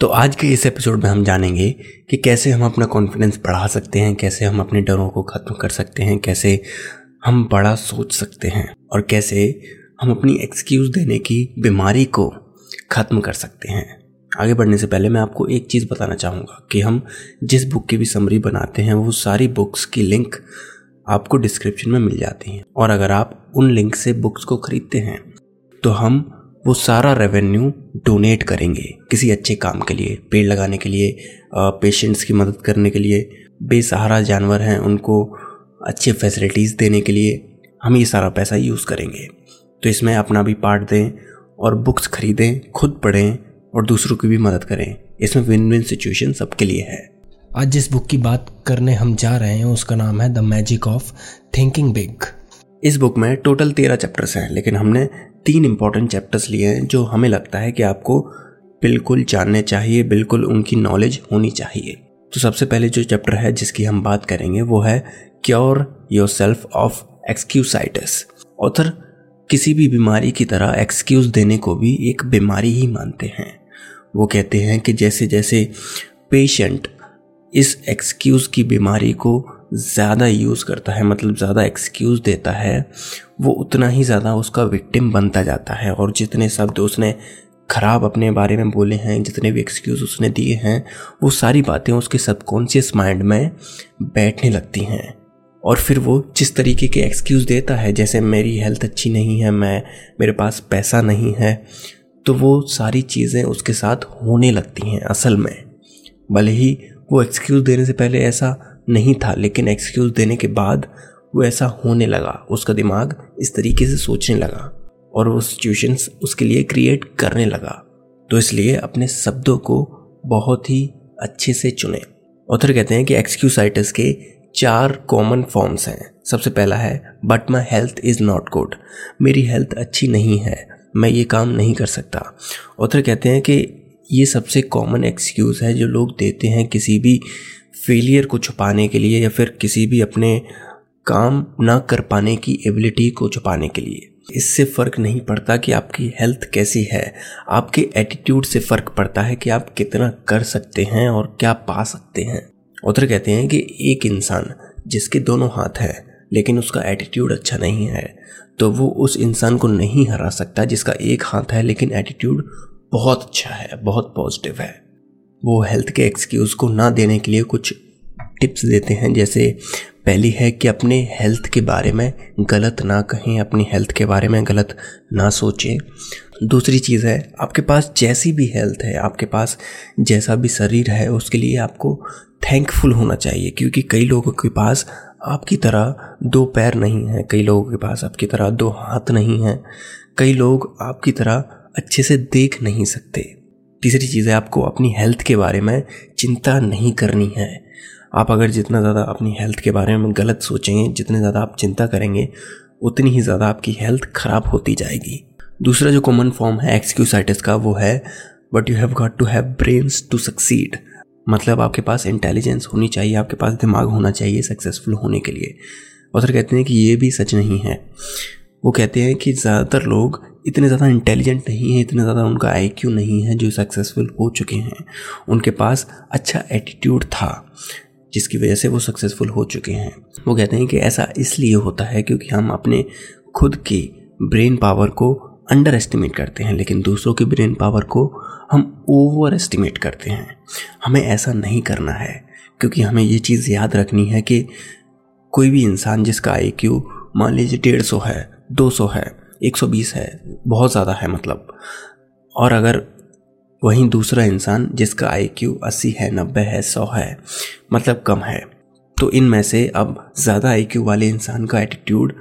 तो आज के इस एपिसोड में हम जानेंगे कि कैसे हम अपना कॉन्फिडेंस बढ़ा सकते हैं, कैसे हम अपने डरों को ख़त्म कर सकते हैं, कैसे हम बड़ा सोच सकते हैं और कैसे हम अपनी एक्सक्यूज़ देने की बीमारी को ख़त्म कर सकते हैं। आगे बढ़ने से पहले मैं आपको एक चीज़ बताना चाहूँगा कि हम जिस बुक की भी समरी बनाते हैं, वो सारी बुक्स की लिंक आपको डिस्क्रिप्शन में मिल जाती हैं। और अगर आप उन लिंक से बुक्स को ख़रीदते हैं तो हम वो सारा रेवेन्यू डोनेट करेंगे किसी अच्छे काम के लिए पेड़ लगाने के लिए पेशेंट्स की मदद करने के लिए। बेसहारा जानवर हैं उनको अच्छे फैसिलिटीज़ देने के लिए हम ये सारा पैसा यूज़ करेंगे। तो इसमें अपना भी पार्ट दें और बुक्स खरीदें खुद पढ़ें और दूसरों की भी मदद करें। इसमें विन विन सिचुएशन सबके लिए है। आज जिस बुक की बात करने हम जा रहे हैं उसका नाम है the magic of thinking big इस बुक में टोटल तेरह चैप्टर्स हैं लेकिन हमने तीन इंपॉर्टेंट चैप्टर्स लिए हैं, जो हमें लगता है कि आपको बिल्कुल जानने चाहिए, बिल्कुल उनकी नॉलेज होनी चाहिए। तो सबसे पहले जो चैप्टर है जिसकी हम बात करेंगे, वो है cure yourself of excusitis author किसी भी बीमारी की तरह एक्सक्यूज देने को भी एक बीमारी ही मानते हैं। वो कहते हैं कि जैसे जैसे पेशेंट इस एक्सक्यूज़ की बीमारी को ज़्यादा यूज़ करता है मतलब ज़्यादा एक्सक्यूज़ देता है वो उतना ही ज़्यादा उसका विक्टिम बनता जाता है और जितने शब्द उसने ख़राब अपने बारे में बोले हैं, जितने भी एक्सक्यूज़ उसने दिए हैं, वो सारी बातें उसके सबकॉन्शियस माइंड में बैठने लगती हैं। और फिर वो जिस तरीके के एक्सक्यूज़ देता है, जैसे मेरी हेल्थ अच्छी नहीं है, मैं, मेरे पास पैसा नहीं है तो वो सारी चीज़ें उसके साथ होने लगती हैं असल में। भले ही वो एक्सक्यूज़ देने से पहले ऐसा नहीं था, लेकिन एक्सक्यूज़ देने के बाद वो ऐसा होने लगा। उसका दिमाग इस तरीके से सोचने लगा और वो सिचुएशंस उसके लिए क्रिएट करने लगा। तो इसलिए अपने शब्दों को बहुत ही अच्छे से चुने। ऑथर कहते हैं कि एक्सक्यूसाइटिस के चार कॉमन फॉर्म्स हैं। सबसे पहला है but my health is not good मेरी हेल्थ अच्छी नहीं है। मैं ये काम नहीं कर सकता। ऑथर कहते हैं कि ये सबसे कॉमन एक्सक्यूज़ है जो लोग देते हैं किसी भी फेलियर को छुपाने के लिए या फिर किसी भी अपने काम ना कर पाने की एबिलिटी को छुपाने के लिए। इससे फ़र्क नहीं पड़ता कि आपकी हेल्थ कैसी है। आपके एटीट्यूड से फ़र्क पड़ता है कि आप कितना कर सकते हैं और क्या पा सकते हैं। उधर कहते हैं कि एक इंसान जिसके दोनों हाथ हैं, लेकिन उसका एटीट्यूड अच्छा नहीं है तो वो उस इंसान को नहीं हरा सकता जिसका एक हाथ है, लेकिन एटीट्यूड बहुत अच्छा है, बहुत पॉजिटिव है। वो हेल्थ के एक्सक्यूज़ को ना देने के लिए कुछ टिप्स देते हैं, जैसे पहली है कि अपने हेल्थ के बारे में गलत ना कहें, अपनी हेल्थ के बारे में गलत ना सोचें। दूसरी चीज़ है, आपके पास जैसी भी हेल्थ है, आपके पास जैसा भी शरीर है, उसके लिए आपको थैंकफुल होना चाहिए, क्योंकि कई लोगों के पास आपकी तरह दो पैर नहीं हैं, कई लोगों के पास आपकी तरह दो हाथ नहीं हैं, कई लोग आपकी तरह अच्छे से देख नहीं सकते। तीसरी चीज़ है, आपको अपनी हेल्थ के बारे में चिंता नहीं करनी है। आप अगर जितना ज़्यादा अपनी हेल्थ के बारे में गलत सोचेंगे, जितने ज़्यादा आप चिंता करेंगे, उतनी ही ज़्यादा आपकी हेल्थ ख़राब होती जाएगी। दूसरा जो कॉमन फॉर्म है एक्सक्यूसाइटिस का, वो है but you have got to have brains to succeed मतलब आपके पास इंटेलिजेंस होनी चाहिए, आपके पास दिमाग होना चाहिए सक्सेसफुल होने के लिए। और सर कहते हैं कि ये भी सच नहीं है। वो कहते हैं कि ज़्यादातर लोग इतने ज़्यादा इंटेलिजेंट नहीं हैं, इतने ज़्यादा उनका आईक्यू नहीं है, जो सक्सेसफुल हो चुके हैं। उनके पास अच्छा एटीट्यूड था। जिसकी वजह से वो सक्सेसफुल हो चुके हैं। वो कहते हैं कि ऐसा इसलिए होता है क्योंकि हम अपने खुद की ब्रेन पावर को अंडर एस्टिमेट करते हैं, लेकिन दूसरों की ब्रेन पावर को हम ओवर एस्टिमेट करते हैं। हमें ऐसा नहीं करना है, क्योंकि हमें ये चीज़ याद रखनी है कि कोई भी इंसान जिसका आई क्यू मान लीजिए डेढ़ सौ है, दो सौ है, एक सौ बीस है, बहुत ज़्यादा है मतलब। और अगर वहीं दूसरा इंसान जिसका आई क्यू अस्सी है, नब्बे है, सौ है मतलब कम है। तो इनमें से अब ज़्यादा आई क्यू वाले इंसान का एटीट्यूड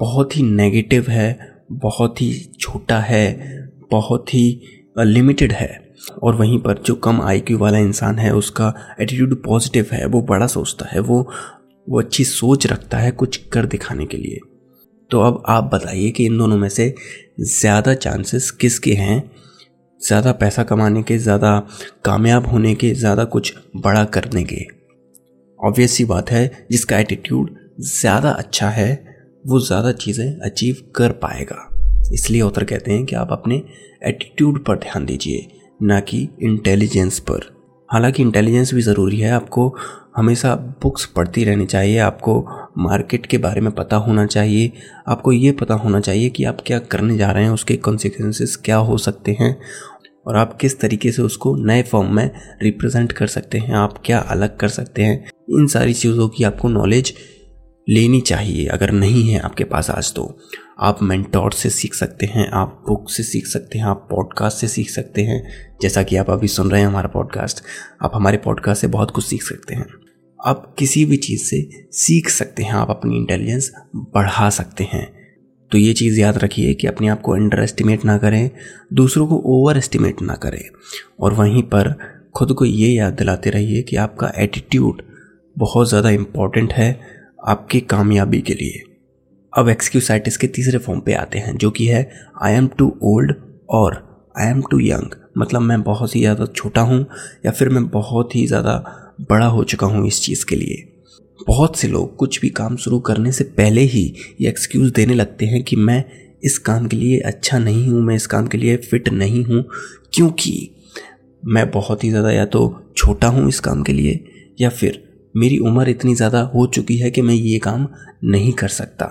बहुत ही नेगेटिव है, बहुत ही छोटा है, बहुत ही लिमिटेड है। और वहीं पर जो कम आई क्यू वाला इंसान है, उसका एटीट्यूड पॉजिटिव है, वो बड़ा सोचता है, वो वो अच्छी सोच रखता है कुछ कर दिखाने के लिए। तो अब आप बताइए कि इन दोनों में से ज़्यादा चांसेस किसके हैं? ज़्यादा पैसा कमाने के, ज़्यादा कामयाब होने के, ज़्यादा कुछ बड़ा करने के। ऑब्वियस सी बात है, जिसका एटीट्यूड ज़्यादा अच्छा है, वो ज़्यादा चीज़ें अचीव कर पाएगा। इसलिए ऑथर कहते हैं कि आप अपने एटीट्यूड पर ध्यान दीजिए, ना कि इंटेलिजेंस पर। हालाँकि इंटेलिजेंस भी ज़रूरी है, आपको हमेशा बुक्स पढ़ती रहनी चाहिए। आपको मार्केट के बारे में पता होना चाहिए। आपको ये पता होना चाहिए कि आप क्या करने जा रहे हैं, उसके कॉन्सिक्वेंसेस क्या हो सकते हैं और आप किस तरीके से उसको नए फॉर्म में रिप्रेजेंट कर सकते हैं, आप क्या अलग कर सकते हैं। इन सारी चीज़ों की आपको नॉलेज लेनी चाहिए, अगर नहीं है आपके पास आज तो। आप मेंटोर से सीख सकते हैं, आप बुक से सीख सकते हैं, आप पॉडकास्ट से सीख सकते हैं। जैसा कि आप अभी सुन रहे हैं हमारा पॉडकास्ट आप हमारे पॉडकास्ट से बहुत कुछ सीख सकते हैं। आप किसी भी चीज़ से सीख सकते हैं, आप अपनी इंटेलिजेंस बढ़ा सकते हैं। तो ये चीज़ याद रखिए कि अपने आप को अंडर एस्टिमेट ना करें, दूसरों को ओवर एस्टिमेट ना करें। और वहीं पर खुद को ये याद दिलाते रहिए कि आपका एटीट्यूड बहुत ज़्यादा इंपॉर्टेंट है आपकी कामयाबी के लिए। अब एक्सक्यूसाइटिस के तीसरे फॉर्म पे आते हैं, जो कि है आई एम टू ओल्ड और आई एम टू यंग मतलब मैं बहुत ही ज़्यादा छोटा हूँ या फिर मैं बहुत ही ज़्यादा बड़ा हो चुका हूँ इस चीज़ के लिए। बहुत से लोग कुछ भी काम शुरू करने से पहले ही ये एक्सक्यूज़ देने लगते हैं कि मैं इस काम के लिए अच्छा नहीं हूँ, मैं इस काम के लिए फिट नहीं हूँ, क्योंकि मैं बहुत ही ज़्यादा या तो छोटा हूँ इस काम के लिए, या फिर मेरी उम्र इतनी ज़्यादा हो चुकी है कि मैं ये काम नहीं कर सकता।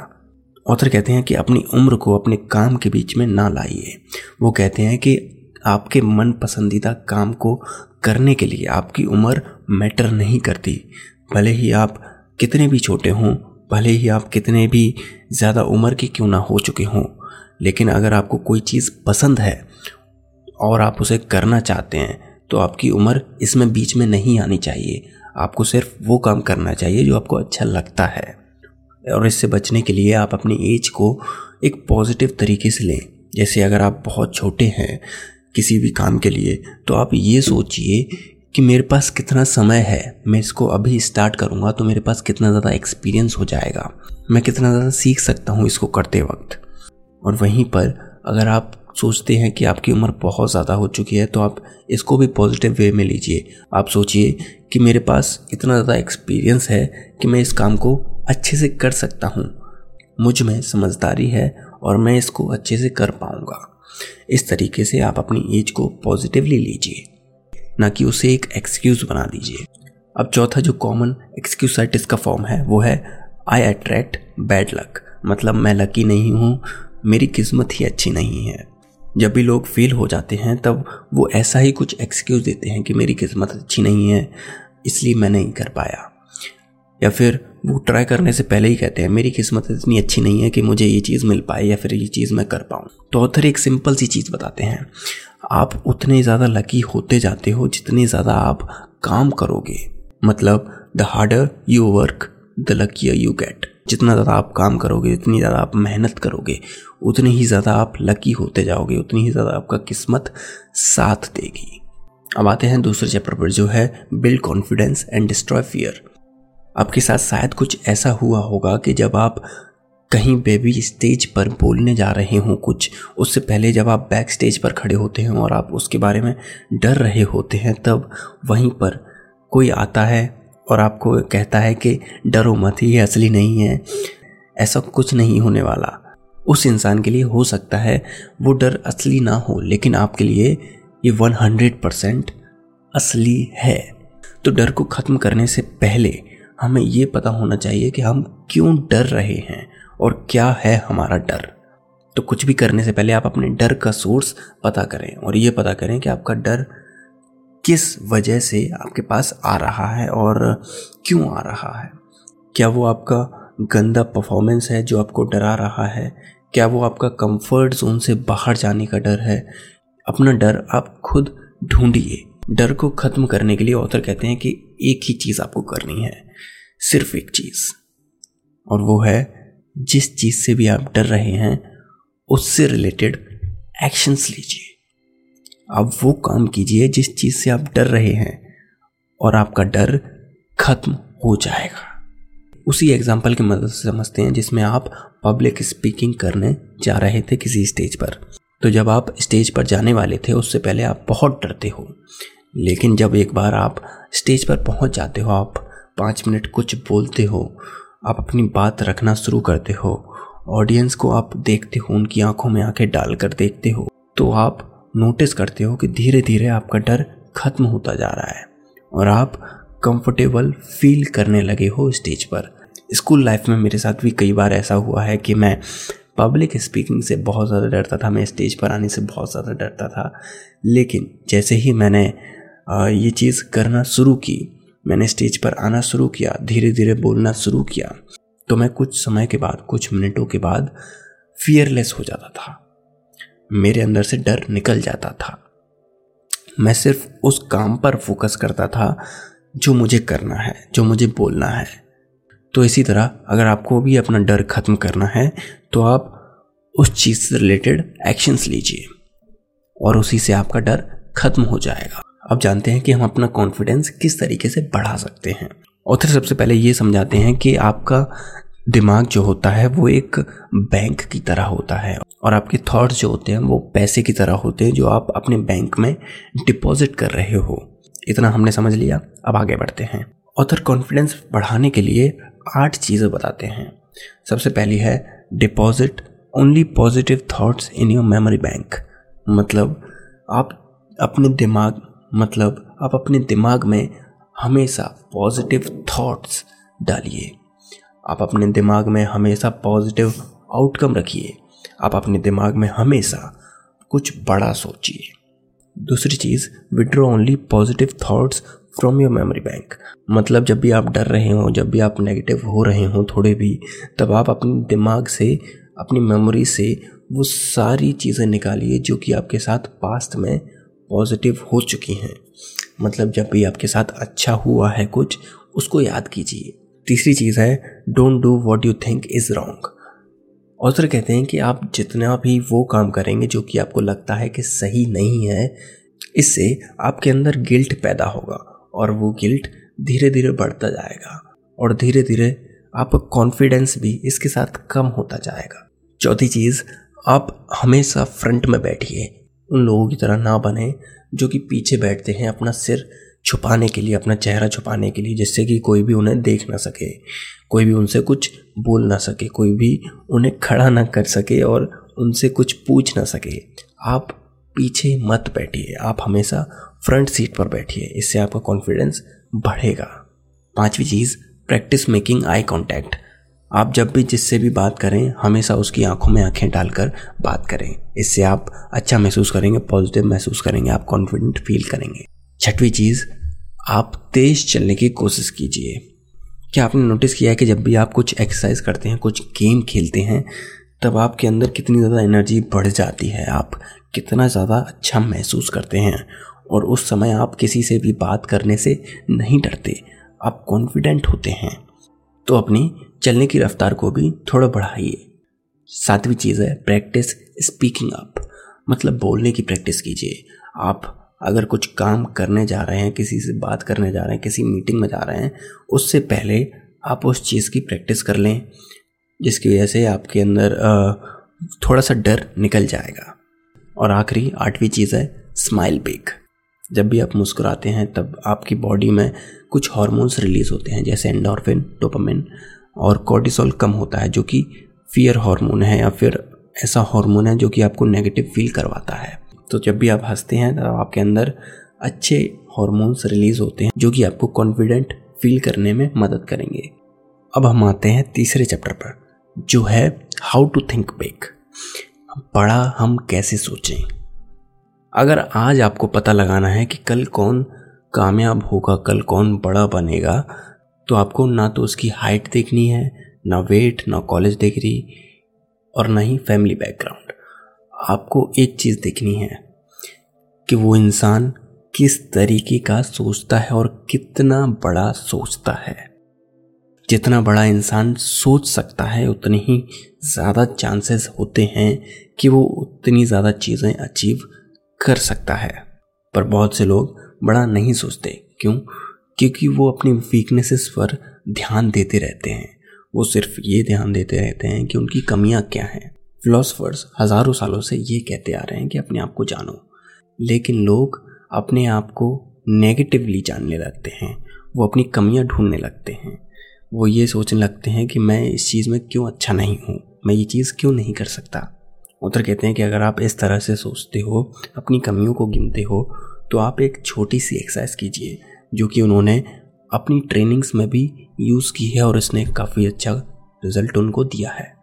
ऑथर कहते हैं कि अपनी उम्र को अपने काम के बीच में ना लाइए। वो कहते हैं कि आपके मन पसंदीदा काम को करने के लिए आपकी उम्र मैटर नहीं करती। भले ही आप कितने भी छोटे हों, भले ही आप कितने भी ज़्यादा उम्र के क्यों ना हो चुके हों, लेकिन अगर आपको कोई चीज़ पसंद है और आप उसे करना चाहते हैं तो आपकी उम्र इसमें बीच में नहीं आनी चाहिए। आपको सिर्फ़ वो काम करना चाहिए जो आपको अच्छा लगता है। और इससे बचने के लिए आप अपनी एज को एक पॉजिटिव तरीके से लें। जैसे अगर आप बहुत छोटे हैं किसी भी काम के लिए तो आप ये सोचिए कि मेरे पास कितना समय है, मैं इसको अभी स्टार्ट करूँगा तो मेरे पास कितना ज़्यादा एक्सपीरियंस हो जाएगा। मैं कितना ज़्यादा सीख सकता हूँ इसको करते वक्त। और वहीं पर अगर आप सोचते हैं कि आपकी उम्र बहुत ज़्यादा हो चुकी है तो आप इसको भी पॉजिटिव वे में लीजिए। आप सोचिए कि मेरे पास इतना ज़्यादा एक्सपीरियंस है कि मैं इस काम को अच्छे से कर सकता हूँ। मुझमें समझदारी है और मैं इसको अच्छे से कर पाऊँगा। इस तरीके से आप अपनी एज को पॉजिटिवली लीजिए। ना कि उसे एक एक्सक्यूज़ बना दीजिए। अब चौथा जो कॉमन एक्सक्यूसाइटिस का फॉर्म है, वो है आई अट्रैक्ट बैड लक मतलब मैं लकी नहीं हूँ, मेरी किस्मत ही अच्छी नहीं है। जब भी लोग फेल हो जाते हैं, तब वो ऐसा ही कुछ एक्सक्यूज़ देते हैं कि मेरी किस्मत अच्छी नहीं है, इसलिए मैं नहीं कर पाया। या फिर वो ट्राई करने से पहले ही कहते हैं, मेरी किस्मत इतनी अच्छी नहीं है कि मुझे ये चीज़ मिल पाए या फिर ये चीज़ मैं कर पाऊँ। तो ऑथर एक सिंपल सी चीज़ बताते हैं। आप उतने ज़्यादा लकी होते जाते हो जितने ज़्यादा आप काम करोगे। मतलब the harder you work the luckier you get जितना ज़्यादा आप काम करोगे, जितनी ज़्यादा आप मेहनत करोगे, उतनी ही ज़्यादा आप लकी होते जाओगे, उतनी ही ज़्यादा आपका किस्मत साथ देगी। अब आते हैं दूसरे चैप्टर पर, जो है build confidence and destroy fear आपके साथ शायद कुछ ऐसा हुआ होगा कि जब आप कहीं बेबी स्टेज पर बोलने जा रहे हों कुछ, उससे पहले जब आप बैक स्टेज पर खड़े होते हैं और आप उसके बारे में डर रहे होते हैं, तब वहीं पर कोई आता है और आपको कहता है कि डरो मत, ये असली नहीं है, ऐसा कुछ नहीं होने वाला। उस इंसान के लिए हो सकता है वो डर असली ना हो, लेकिन आपके लिए ये वन हंड्रेड परसेंट असली है। तो डर को ख़त्म करने से पहले हमें ये पता होना चाहिए कि हम क्यों डर रहे हैं। और क्या है हमारा डर? तो कुछ भी करने से पहले आप अपने डर का सोर्स पता करें और ये पता करें कि आपका डर किस वजह से आपके पास आ रहा है और क्यों आ रहा है। क्या वो आपका गंदा परफॉर्मेंस है जो आपको डरा रहा है? क्या वो आपका कंफर्ट जोन से बाहर जाने का डर है? अपना डर आप खुद ढूंढिए। डर को ख़त्म करने के लिए ऑथर कहते हैं कि एक ही चीज़ आपको करनी है, सिर्फ़ एक चीज़। और वो है जिस चीज़ से भी आप डर रहे हैं, उससे रिलेटेड एक्शंस लीजिए। आप वो काम कीजिए जिस चीज़ से आप डर रहे हैं और आपका डर खत्म हो जाएगा। उसी एग्ज़ाम्पल की मदद से समझते हैं जिसमें आप पब्लिक स्पीकिंग करने जा रहे थे किसी स्टेज पर। तो जब आप स्टेज पर जाने वाले थे, उससे पहले आप बहुत डरते हो। लेकिन जब एक बार आप स्टेज पर पहुँच जाते हो, आप पाँच मिनट कुछ बोलते हो आप अपनी बात रखना शुरू करते हो। ऑडियंस को आप देखते हो, उनकी आँखों में आँखें डालकर देखते हो। तो आप नोटिस करते हो कि धीरे धीरे आपका डर खत्म होता जा रहा है और आप कंफर्टेबल फील करने लगे हो स्टेज पर। स्कूल लाइफ में मेरे साथ भी कई बार ऐसा हुआ है कि मैं पब्लिक स्पीकिंग से बहुत ज़्यादा डरता था, मैं स्टेज पर आने से बहुत ज़्यादा डरता था। लेकिन जैसे ही मैंने ये चीज़ करना शुरू की मैंने स्टेज पर आना शुरू किया धीरे धीरे बोलना शुरू किया तो मैं कुछ समय के बाद, कुछ मिनटों के बाद फियरलेस हो जाता था। मेरे अंदर से डर निकल जाता था। मैं सिर्फ़ उस काम पर फोकस करता था, जो मुझे करना है, जो मुझे बोलना है। तो इसी तरह, अगर आपको भी अपना डर खत्म करना है तो आप उस चीज़ से रिलेटेड एक्शंस लीजिए, और उसी से आपका डर खत्म हो जाएगा। अब जानते हैं कि हम अपना कॉन्फिडेंस किस तरीके से बढ़ा सकते हैं। ऑथर सबसे पहले ये समझाते हैं कि आपका दिमाग जो होता है, वो एक बैंक की तरह होता है और आपके थॉट्स जो होते हैं, वो पैसे की तरह होते हैं जो आप अपने बैंक में डिपॉजिट कर रहे हो। इतना हमने समझ लिया, अब आगे बढ़ते हैं। ऑथर कॉन्फिडेंस बढ़ाने के लिए आठ चीज़ें बताते हैं। सबसे पहली है deposit only positive thoughts in your memory bank मतलब आप अपने दिमाग मतलब आप अपने दिमाग में हमेशा पॉजिटिव थॉट्स डालिए। आप अपने दिमाग में हमेशा पॉजिटिव आउटकम रखिए। आप अपने दिमाग में हमेशा कुछ बड़ा सोचिए। दूसरी चीज़ withdraw only positive thoughts from your memory bank मतलब जब भी आप डर रहे हों, जब भी आप नेगेटिव हो रहे हों थोड़े भी, तब आप अपने दिमाग से, अपनी मेमोरी से वो सारी चीज़ें निकालिए जो कि आपके साथ पास्ट में पॉजिटिव हो चुकी हैं। मतलब जब भी आपके साथ अच्छा हुआ है कुछ, उसको याद कीजिए। तीसरी चीज़ है don't do what you think is wrong author कहते हैं कि आप जितना भी वो काम करेंगे जो कि आपको लगता है कि सही नहीं है, इससे आपके अंदर गिल्ट पैदा होगा और वो गिल्ट धीरे धीरे बढ़ता जाएगा और धीरे धीरे आपका कॉन्फिडेंस भी इसके साथ कम होता जाएगा। चौथी चीज़, आप हमेशा फ्रंट में बैठिए। उन लोगों की तरह ना बने, जो कि पीछे बैठते हैं अपना सिर छुपाने के लिए, अपना चेहरा छुपाने के लिए, जिससे कि कोई भी उन्हें देख ना सके, कोई भी उनसे कुछ बोल ना सके, कोई भी उन्हें खड़ा ना कर सके और उनसे कुछ पूछ ना सके। आप पीछे मत बैठिए, आप हमेशा फ्रंट सीट पर बैठिए, इससे आपका कॉन्फिडेंस बढ़ेगा। पांचवी चीज़ प्रैक्टिस मेकिंग आई कांटेक्ट आप जब भी जिससे भी बात करें, हमेशा उसकी आँखों में आँखें डालकर बात करें। इससे आप अच्छा महसूस करेंगे पॉजिटिव महसूस करेंगे, आप कॉन्फिडेंट फील करेंगे। छठवीं चीज़, आप तेज चलने की कोशिश कीजिए। क्या आपने नोटिस किया है कि जब भी आप कुछ एक्सरसाइज करते हैं, कुछ गेम खेलते हैं, तब आपके अंदर कितनी ज़्यादा एनर्जी बढ़ जाती है? आप कितना ज़्यादा अच्छा महसूस करते हैं? और उस समय आप किसी से भी बात करने से नहीं डरते। आप कॉन्फिडेंट होते हैं। तो अपनी चलने की रफ्तार को भी थोड़ा बढ़ाइए। सातवीं चीज़ है प्रैक्टिस स्पीकिंग अप मतलब बोलने की प्रैक्टिस कीजिए। आप अगर कुछ काम करने जा रहे हैं, किसी से बात करने जा रहे हैं, किसी मीटिंग में जा रहे हैं, उससे पहले आप उस चीज़ की प्रैक्टिस कर लें, जिसकी वजह से आपके अंदर थोड़ा सा डर निकल जाएगा। और आखिरी, आठवीं चीज़ है स्माइल बिग जब भी आप मुस्कुराते हैं, तब आपकी बॉडी में कुछ हार्मोन्स रिलीज़ होते हैं, जैसे एंडोरफिन डोपामिन और कोर्टिसोल कम होता है, जो कि फियर हार्मोन है या फिर ऐसा हार्मोन है जो कि आपको नेगेटिव फील करवाता है। तो जब भी आप हँसते हैं, तब आपके अंदर अच्छे हार्मोन्स रिलीज़ होते हैं, जो कि आपको कॉन्फिडेंट फील करने में मदद करेंगे। अब हम आते हैं तीसरे चैप्टर पर, जो है हाउ टू थिंक बिग बड़ा हम कैसे सोचें? अगर आज आपको पता लगाना है कि कल कौन कामयाब होगा, कल कौन बड़ा बनेगा तो आपको ना तो उसकी हाइट देखनी है, ना वेट ना कॉलेज रही और ना ही फैमिली बैकग्राउंड आपको एक चीज़ देखनी है कि वो इंसान किस तरीके का सोचता है और कितना बड़ा सोचता है। जितना बड़ा इंसान सोच सकता है, उतने ही ज़्यादा चांसेस होते हैं कि वो उतनी ज़्यादा चीज़ें अचीव कर सकता है। पर बहुत से लोग बड़ा नहीं सोचते। क्यों? क्योंकि वो अपनी वीकनेसेस पर ध्यान देते रहते हैं। वो सिर्फ़ ये ध्यान देते रहते हैं कि उनकी कमियाँ क्या हैं। फिलोसफर्स हज़ारों सालों से ये कहते आ रहे हैं कि अपने आप को जानो। लेकिन लोग अपने आप को नेगेटिवली जानने लगते हैं। वो अपनी कमियाँ ढूँढने लगते हैं। वो ये सोचने लगते हैं कि मैं इस चीज़ में क्यों अच्छा नहीं हूँ? मैं ये चीज़ क्यों नहीं कर सकता? उधर कहते हैं कि अगर आप इस तरह से सोचते हो, अपनी कमियों को गिनते हो तो आप एक छोटी सी एक्सरसाइज कीजिए, जो कि उन्होंने अपनी ट्रेनिंग्स में भी यूज़ की है और इसने काफ़ी अच्छा रिज़ल्ट उनको दिया है।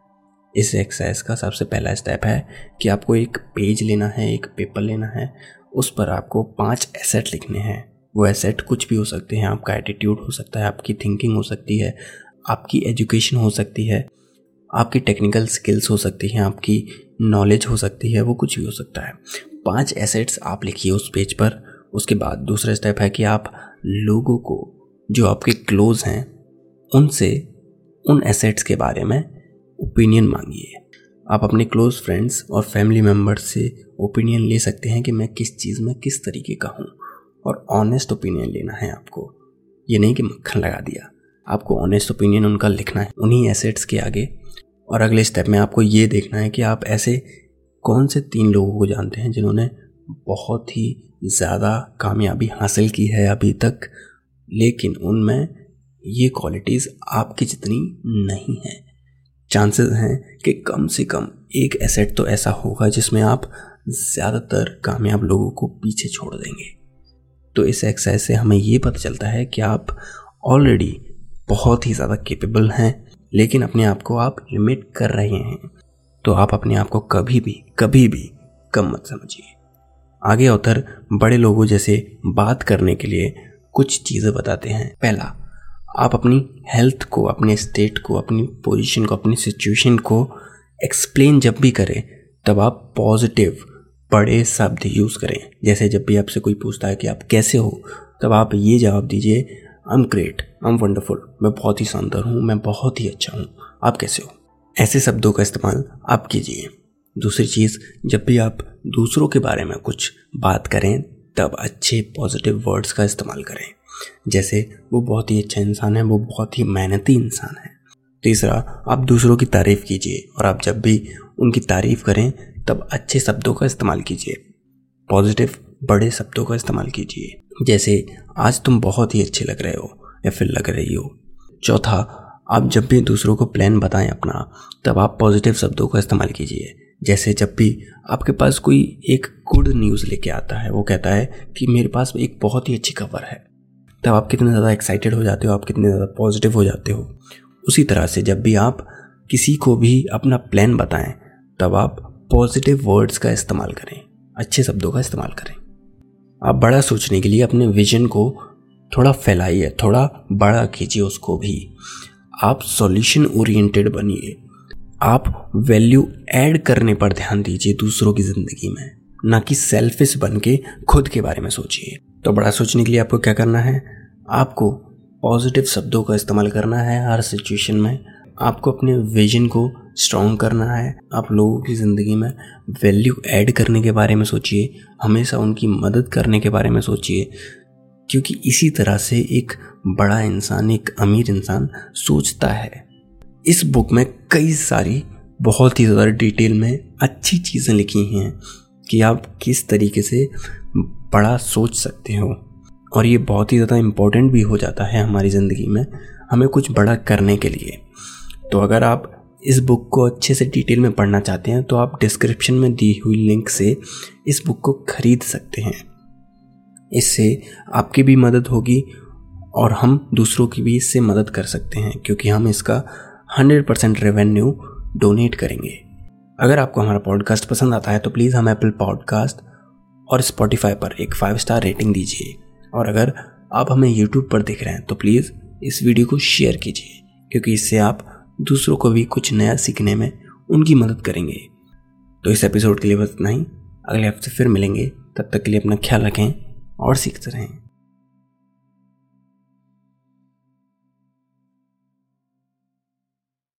इस एक्सरसाइज का सबसे पहला स्टेप है कि आपको एक पेज लेना है, एक पेपर लेना है, उस पर आपको पाँच एसेट लिखने हैं। वो एसेट कुछ भी हो सकते हैं, आपका एटीट्यूड हो सकता है, आपकी थिंकिंग हो सकती है, आपकी एजुकेशन हो सकती है आपकी टेक्निकल स्किल्स हो सकती हैं, आपकी नॉलेज हो सकती है, वो कुछ भी हो सकता है। पाँच एसेट्स आप लिखिए उस पेज पर, उसके बाद दूसरा स्टेप है कि आप लोगों को, जो आपके क्लोज हैं, उनसे, उन एसेट्स के बारे में ओपिनियन मांगिए। आप अपने क्लोज फ्रेंड्स और फैमिली मेंबर्स से ओपिनियन ले सकते हैं कि मैं किस चीज़ में किस तरीके का हूँ, और ऑनेस्ट ओपिनियन लेना है आपको। ये नहीं कि मक्खन लगा दिया, आपको ऑनेस्ट ओपिनियन उनका लिखना है, उन्हीं एसेट्स के आगे और अगले स्टेप में आपको ये देखना है कि आप ऐसे कौन से तीन लोगों को जानते हैं जिन्होंने बहुत ही ज़्यादा कामयाबी हासिल की है अभी तक, लेकिन उनमें ये क्वालिटीज़ आपकी जितनी नहीं हैं। चांसेस हैं कि कम से कम एक एसेट तो ऐसा होगा जिसमें आप ज़्यादातर कामयाब लोगों को पीछे छोड़ देंगे। तो इस एक्सरसाइज से हमें ये पता चलता है कि आप ऑलरेडी बहुत ही ज़्यादा केपेबल हैं। लेकिन अपने आप को आप लिमिट कर रहे हैं। तो आप अपने आप को कभी भी कभी भी कम मत समझिए। आगे उधर बड़े लोगों जैसे बात करने के लिए कुछ चीज़ें बताते हैं। पहला, आप अपनी हेल्थ को, अपने स्टेट को, अपनी पोजीशन को, अपनी सिचुएशन को एक्सप्लेन जब भी करें, तब आप पॉजिटिव बड़े शब्द यूज़ करें। जैसे जब भी आपसे कोई पूछता है कि आप कैसे हो, तब आप ये जवाब दीजिए I am great I am wonderful मैं बहुत ही शानदार हूँ, मैं बहुत ही अच्छा हूँ। आप कैसे हो? ऐसे शब्दों का इस्तेमाल आप कीजिए। दूसरी चीज़, जब भी आप दूसरों के बारे में कुछ बात करें, तब अच्छे पॉजिटिव वर्ड्स का इस्तेमाल करें। जैसे, वो बहुत ही अच्छा इंसान है, वो बहुत ही मेहनती इंसान है। तीसरा, आप दूसरों की तारीफ़ कीजिए और आप जब भी उनकी तारीफ़ करें, तब अच्छे शब्दों का इस्तेमाल कीजिए। पॉजिटिव बड़े शब्दों का इस्तेमाल कीजिए। जैसे, आज तुम बहुत ही अच्छे लग रहे हो, या फिर लग रही हो। चौथा, आप जब भी दूसरों को प्लान बताएँ अपना, तब आप पॉजिटिव शब्दों का इस्तेमाल कीजिए। जैसे, जब भी आपके पास कोई एक गुड न्यूज़ लेके आता है, वो कहता है कि मेरे पास एक बहुत ही अच्छी खबर है। तब आप कितने ज़्यादा एक्साइटेड हो जाते हो, आप कितने ज़्यादा पॉजिटिव हो जाते हो। उसी तरह से जब भी आप किसी को भी अपना प्लान बताएँ, तब आप पॉजिटिव वर्ड्स का इस्तेमाल करें, अच्छे शब्दों का इस्तेमाल करें। आप बड़ा सोचने के लिए अपने विजन को थोड़ा फैलाइए, थोड़ा बड़ा कीजिए उसको भी। आप सॉल्यूशन ओरिएंटेड बनिए। आप वैल्यू ऐड करने पर ध्यान दीजिए दूसरों की ज़िंदगी में, ना कि सेल्फिश बन के खुद के बारे में सोचिए। तो बड़ा सोचने के लिए आपको क्या करना है? आपको पॉजिटिव शब्दों का इस्तेमाल करना है हर सिचुएशन में। आपको अपने विजन को स्ट्रॉन्ग करना है। आप लोगों की ज़िंदगी में वैल्यू ऐड करने के बारे में सोचिए, हमेशा उनकी मदद करने के बारे में सोचिए। क्योंकि इसी तरह से एक बड़ा इंसान, एक अमीर इंसान सोचता है। इस बुक में कई सारी बहुत ही ज़्यादा डिटेल में अच्छी चीज़ें लिखी हैं कि आप किस तरीके से बड़ा सोच सकते हो। और ये बहुत ही ज़्यादा इम्पोर्टेंट भी हो जाता है हमारी ज़िंदगी में हमें कुछ बड़ा करने के लिए। तो अगर आप इस बुक को अच्छे से डिटेल में पढ़ना चाहते हैं तो आप डिस्क्रिप्शन में दी हुई लिंक से इस बुक को खरीद सकते हैं। इससे आपकी भी मदद होगी और हम दूसरों की भी इससे मदद कर सकते हैं, क्योंकि हम इसका हंड्रेड परसेंट रेवेन्यू डोनेट करेंगे। अगर आपको हमारा पॉडकास्ट पसंद आता है तो प्लीज़ हम एप्पल पॉडकास्ट और स्पॉटिफाई पर एक फाइव स्टार रेटिंग दीजिए। और अगर आप हमें यूट्यूब पर देख रहे हैं तो प्लीज़ इस वीडियो को शेयर कीजिए, क्योंकि इससे आप दूसरों को भी कुछ नया सीखने में उनकी मदद करेंगे। तो इस एपिसोड के लिए बस इतना ही। अगले हफ़्ते फिर मिलेंगे। तब तक के लिए अपना ख्याल रखें और सीखते रहें।